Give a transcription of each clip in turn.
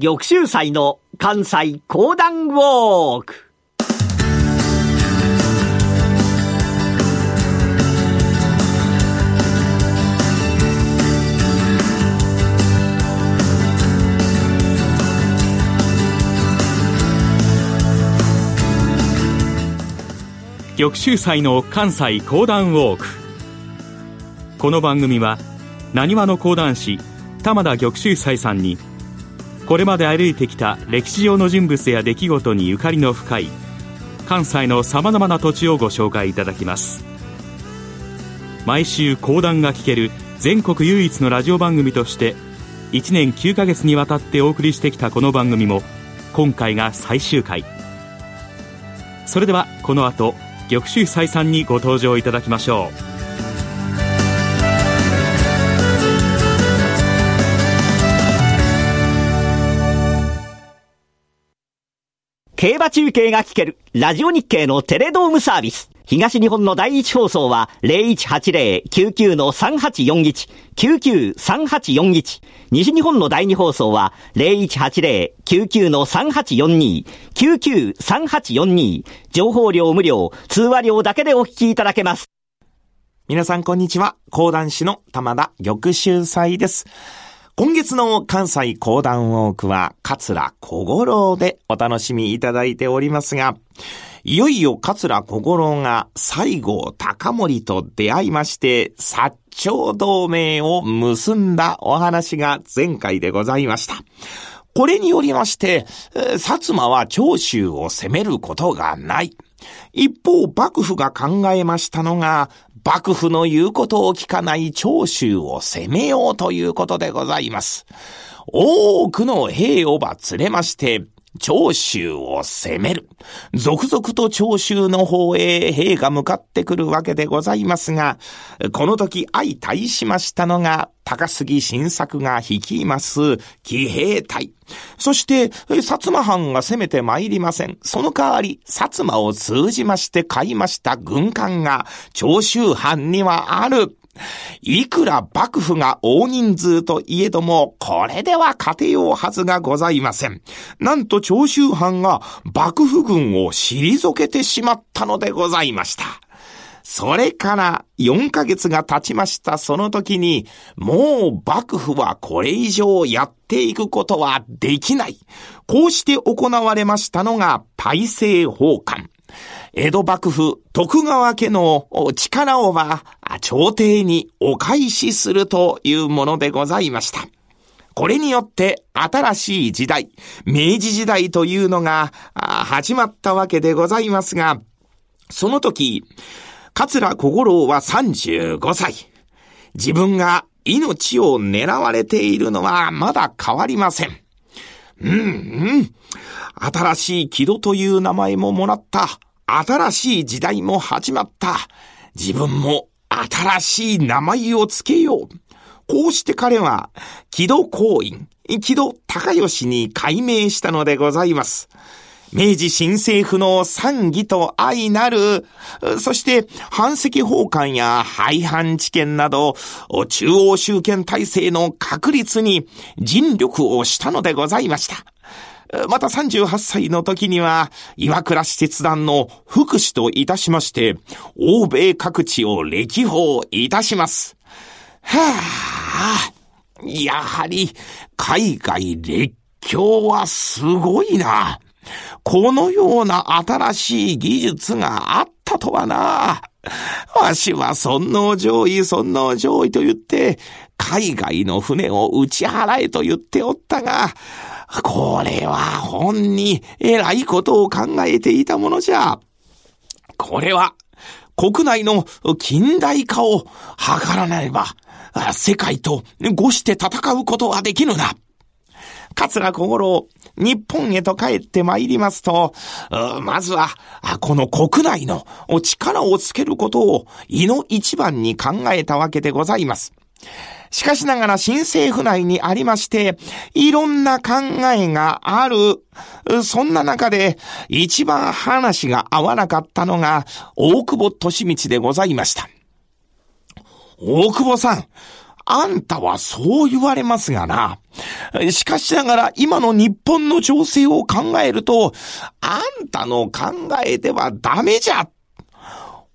玉州祭の関西講談ウォーク。玉州祭の関西講談ウォーク。この番組はなにわの講談師玉田玉州祭さんにこれまで歩いてきた歴史上の人物や出来事にゆかりの深い関西のさまざまな土地をご紹介いただきます。毎週講談が聞ける全国唯一のラジオ番組として1年9ヶ月にわたってお送りしてきたこの番組も今回が最終回。それではこの後玉州再三にご登場いただきましょう。競馬中継が聞けるラジオ日経のテレドームサービス。東日本の第一放送は0180-99-3841、99-3841。西日本の第二放送は0180-99-3842、99-3842。情報量無料、通話料だけでお聞きいただけます。皆さんこんにちは。講談師の玉田玉秀祭です。今月の関西講談ウォークは、桂小五郎でお楽しみいただいておりますが、いよいよ桂小五郎が西郷隆盛と出会いまして、薩長同盟を結んだお話が前回でございました。これによりまして、薩摩は長州を攻めることがない。一方、幕府が考えましたのが、幕府の言うことを聞かない長州を攻めようということでございます。多くの兵をば連れまして、長州を攻める。続々と長州の方へ兵が向かってくるわけでございますが、この時相対しましたのが、高杉晋作が率います騎兵隊。そして、薩摩藩が攻めて参りません。その代わり、薩摩を通じまして買いました軍艦が、長州藩にはある。いくら幕府が大人数といえども、これでは勝てようはずがございません。なんと長州藩が幕府軍を退けてしまったのでございました。それから4ヶ月が経ちましたその時に、もう幕府はこれ以上やっていくことはできない。こうして行われましたのが大政奉還。江戸幕府徳川家の力をは朝廷にお返しするというものでございました。これによって新しい時代、明治時代というのが始まったわけでございますが、その時、桂小五郎は35歳。自分が命を狙われているのはまだ変わりません。うん、うん。新しい木戸という名前ももらった。新しい時代も始まった。自分も新しい名前をつけよう。こうして彼は、木戸公院、木戸高吉に改名したのでございます。明治新政府の賛義と愛なる、そして反石法官や廃藩置県など、中央集権体制の確立に尽力をしたのでございました。また38歳の時には、岩倉使節団の副使といたしまして、欧米各地を歴訪いたします。はあ、やはり、海外列強はすごいな。このような新しい技術があったとはな。わしは尊王上位、尊王上位と言って、海外の船を打ち払えと言っておったが、これは本に偉いことを考えていたものじゃ。これは国内の近代化を図らなれば、世界とごして戦うことはできぬな。桂小五郎、日本へと帰って参りますと、まずは、この国内の力をつけることを、胃の一番に考えたわけでございます。しかしながら新政府内にありまして、いろんな考えがある。そんな中で、一番話が合わなかったのが、大久保利道でございました。大久保さん、あんたはそう言われますがな。しかしながら今の日本の情勢を考えると、あんたの考えではダメじゃ。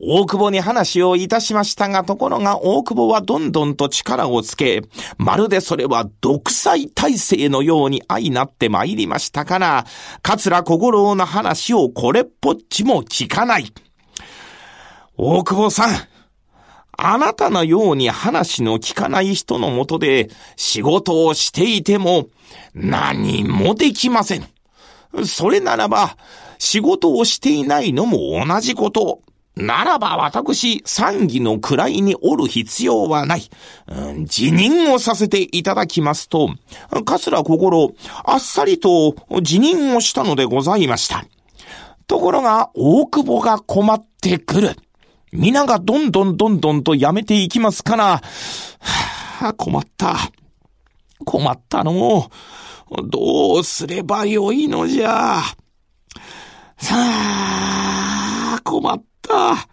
大久保に話をいたしましたが、ところが大久保はどんどんと力をつけ、まるでそれは独裁体制のように相なって参りましたから、桂小五郎の話をこれっぽっちも聞かない。大久保さん、あなたのように話の聞かない人のもとで仕事をしていても何もできません。それならば仕事をしていないのも同じこと。ならば私、参議の位におる必要はない。うん、辞任をさせていただきますと、桂心、あっさりと辞任をしたのでございました。ところが、大久保が困ってくる。皆がどんどんどんどんとやめていきますから、はあ、困った。困ったの。どうすればよいのじゃ。さあ、困った。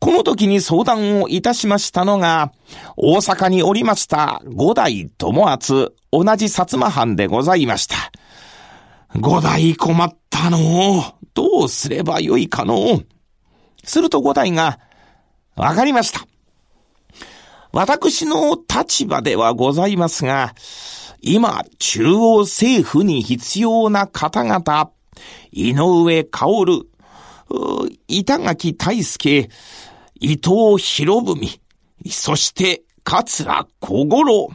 この時に相談をいたしましたのが、大阪におりました五代友厚、同じ薩摩藩でございました。五代困ったのどうすればよいかのすると五代が、わかりました。私の立場ではございますが、今、中央政府に必要な方々、井上薫、板垣大輔、伊藤博文、そして桂小五郎、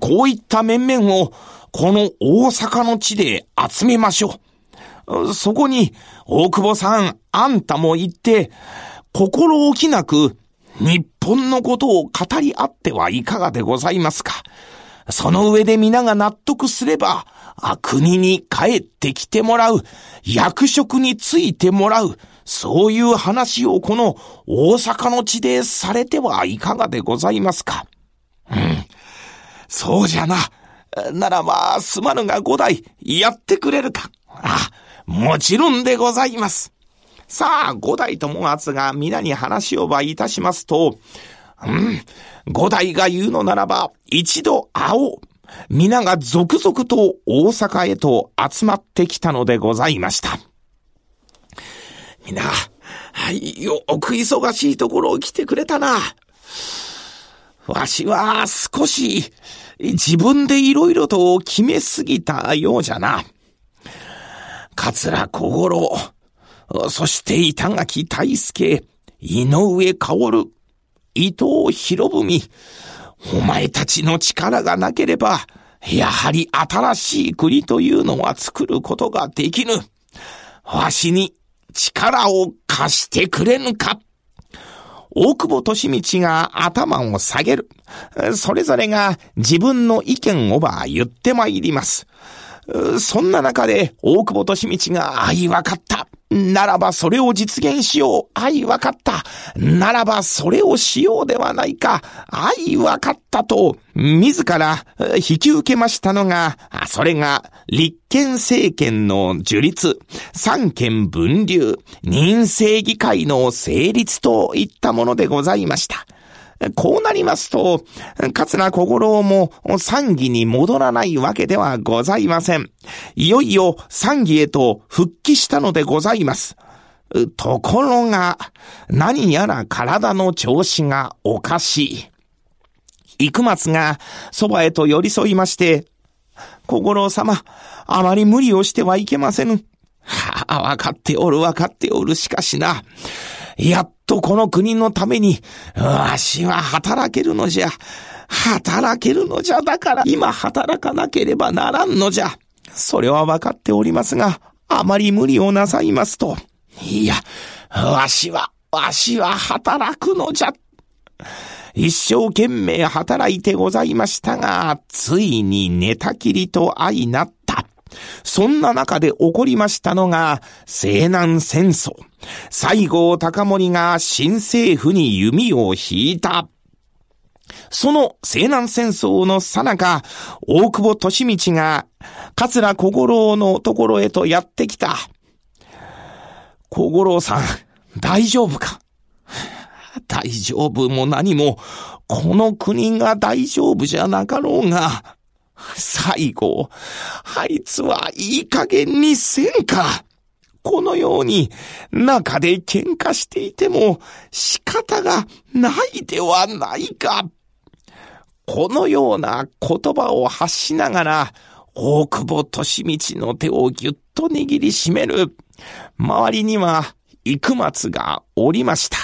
こういった面々をこの大阪の地で集めましょう。そこに、大久保さん、あんたも行って、心置きなく日本のことを語り合ってはいかがでございますか？その上で皆が納得すれば、国に帰ってきてもらう、役職についてもらう、そういう話をこの大阪の地でされてはいかがでございますか？うん。そうじゃな。ならば、すまぬが五代、やってくれるか。あ、もちろんでございます。さあ、五代友厚が皆に話をばいたしますと、うん、五代が言うのならば、一度会おう。皆が続々と大阪へと集まってきたのでございました。皆、はい、よく忙しいところを来てくれたな。わしは少し自分でいろいろと決めすぎたようじゃな。桂小五郎、そして板垣大輔、井上薫、伊藤博文、お前たちの力がなければ、やはり新しい国というのは作ることができぬ。わしに力を貸してくれぬか。大久保利道が頭を下げる。それぞれが自分の意見をば言ってまいります。そんな中で大久保利道が、あいわかった。ならばそれを実現しよう。あいわかった。ならばそれをしようではないか。あいわかったと、自ら引き受けましたのが、それが立憲政権の樹立、三権分流、任政議会の成立といったものでございました。こうなりますと、桂小五郎も参議に戻らないわけではございません。いよいよ参議へと復帰したのでございます。ところが、何やら体の調子がおかしい。幾松がそばへと寄り添いまして、小五郎様、あまり無理をしてはいけませぬ。はあ、わかっておるわかっておる。しかしな、やっとこの国のために、わしは働けるのじゃ。働けるのじゃ。だから今働かなければならんのじゃ。それはわかっておりますが、あまり無理をなさいますと。いや、わしは、わしは働くのじゃ。一生懸命働いてございましたが、ついに寝たきりと相なっ。そんな中で起こりましたのが、西南戦争。西郷隆盛が新政府に弓を引いた。その西南戦争のさなか、大久保利道が、桂小五郎のところへとやってきた。小五郎さん、大丈夫か？大丈夫も何も、この国が大丈夫じゃなかろうが、最後、あいつはいい加減にせんか。このように中で喧嘩していても仕方がないではないか。このような言葉を発しながら、大久保利道の手をぎゅっと握りしめる。周りには、幾松がおりました。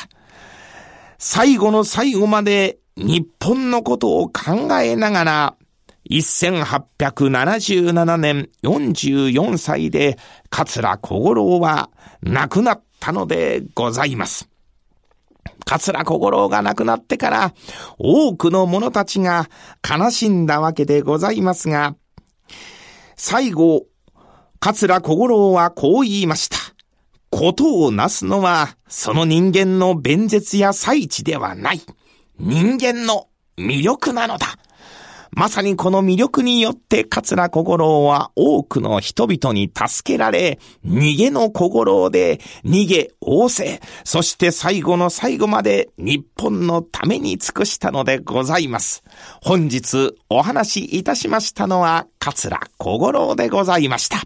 最後の最後まで日本のことを考えながら、1877年44歳で桂小五郎は亡くなったのでございます。桂小五郎が亡くなってから多くの者たちが悲しんだわけでございますが、最後、桂小五郎はこう言いました。ことをなすのは、その人間の弁舌や才知ではない。人間の魅力なのだ。まさにこの魅力によって桂小五郎は多くの人々に助けられ、逃げの小五郎で逃げ仰せ、そして最後の最後まで日本のために尽くしたのでございます。本日お話しいたしましたのは桂小五郎でございました。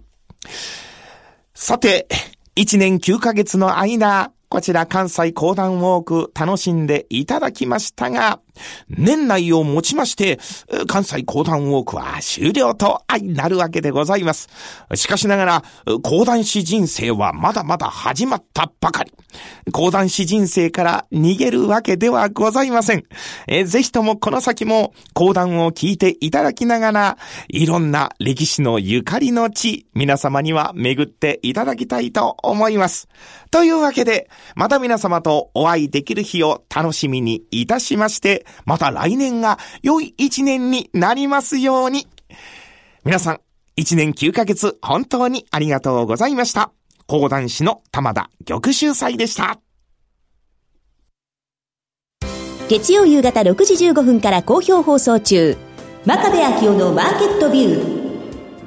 さて、一年九ヶ月の間、こちら関西講談ウォーク楽しんでいただきましたが、年内をもちまして、関西講談ウォークは終了と相なるわけでございます。しかしながら、講談師人生はまだまだ始まったばかり。講談師人生から逃げるわけではございません。えぜひともこの先も講談を聞いていただきながら、いろんな歴史のゆかりの地、皆様には巡っていただきたいと思います。というわけで、また皆様とお会いできる日を楽しみにいたしまして、また来年が良い一年になりますように。皆さん、一年九ヶ月本当にありがとうございました。講談師の玉田玉秀祭でした。月曜夕方6時15分から好評放送中。真壁昭夫のマーケットビュー。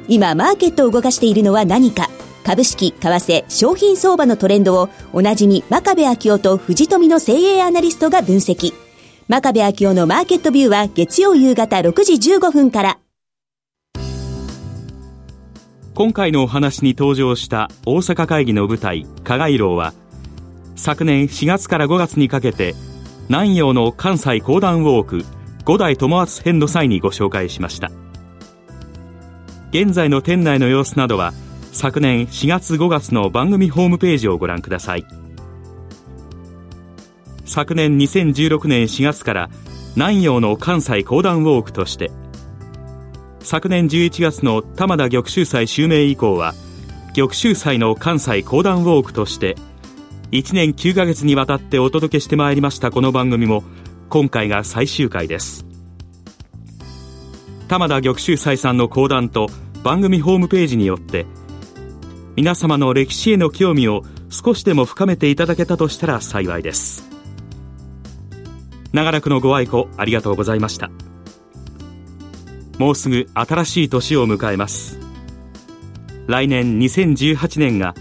今、マーケットを動かしているのは何か。株式、為替、商品相場のトレンドをおなじみ真壁昭夫と藤富の精鋭アナリストが分析。真壁昭夫のマーケットビューは月曜夕方6時15分から。今回のお話に登場した大阪会議の舞台、加賀楼は、昨年4月から5月にかけて、南陽の関西講談ウォーク五代友厚編の際にご紹介しました。現在の店内の様子などは、昨年4月5月の番組ホームページをご覧ください。昨年2016年4月から南陽の関西講談ウォークとして。昨年11月の玉田玉秀祭襲名以降は玉秀祭の関西講談ウォークとして1年9ヶ月にわたってお届けしてまいりましたこの番組も今回が最終回です。玉田玉秀祭さんの講談と番組ホームページによって皆様の歴史への興味を少しでも深めていただけたとしたら幸いです。長らくのご愛顧ありがとうございましたもうすぐ新しい年を迎えます来年2018年が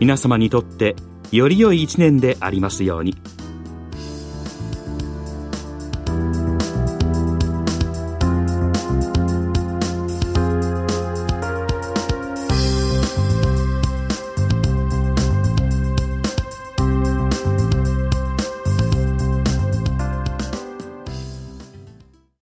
皆様にとってより良い一年でありますように。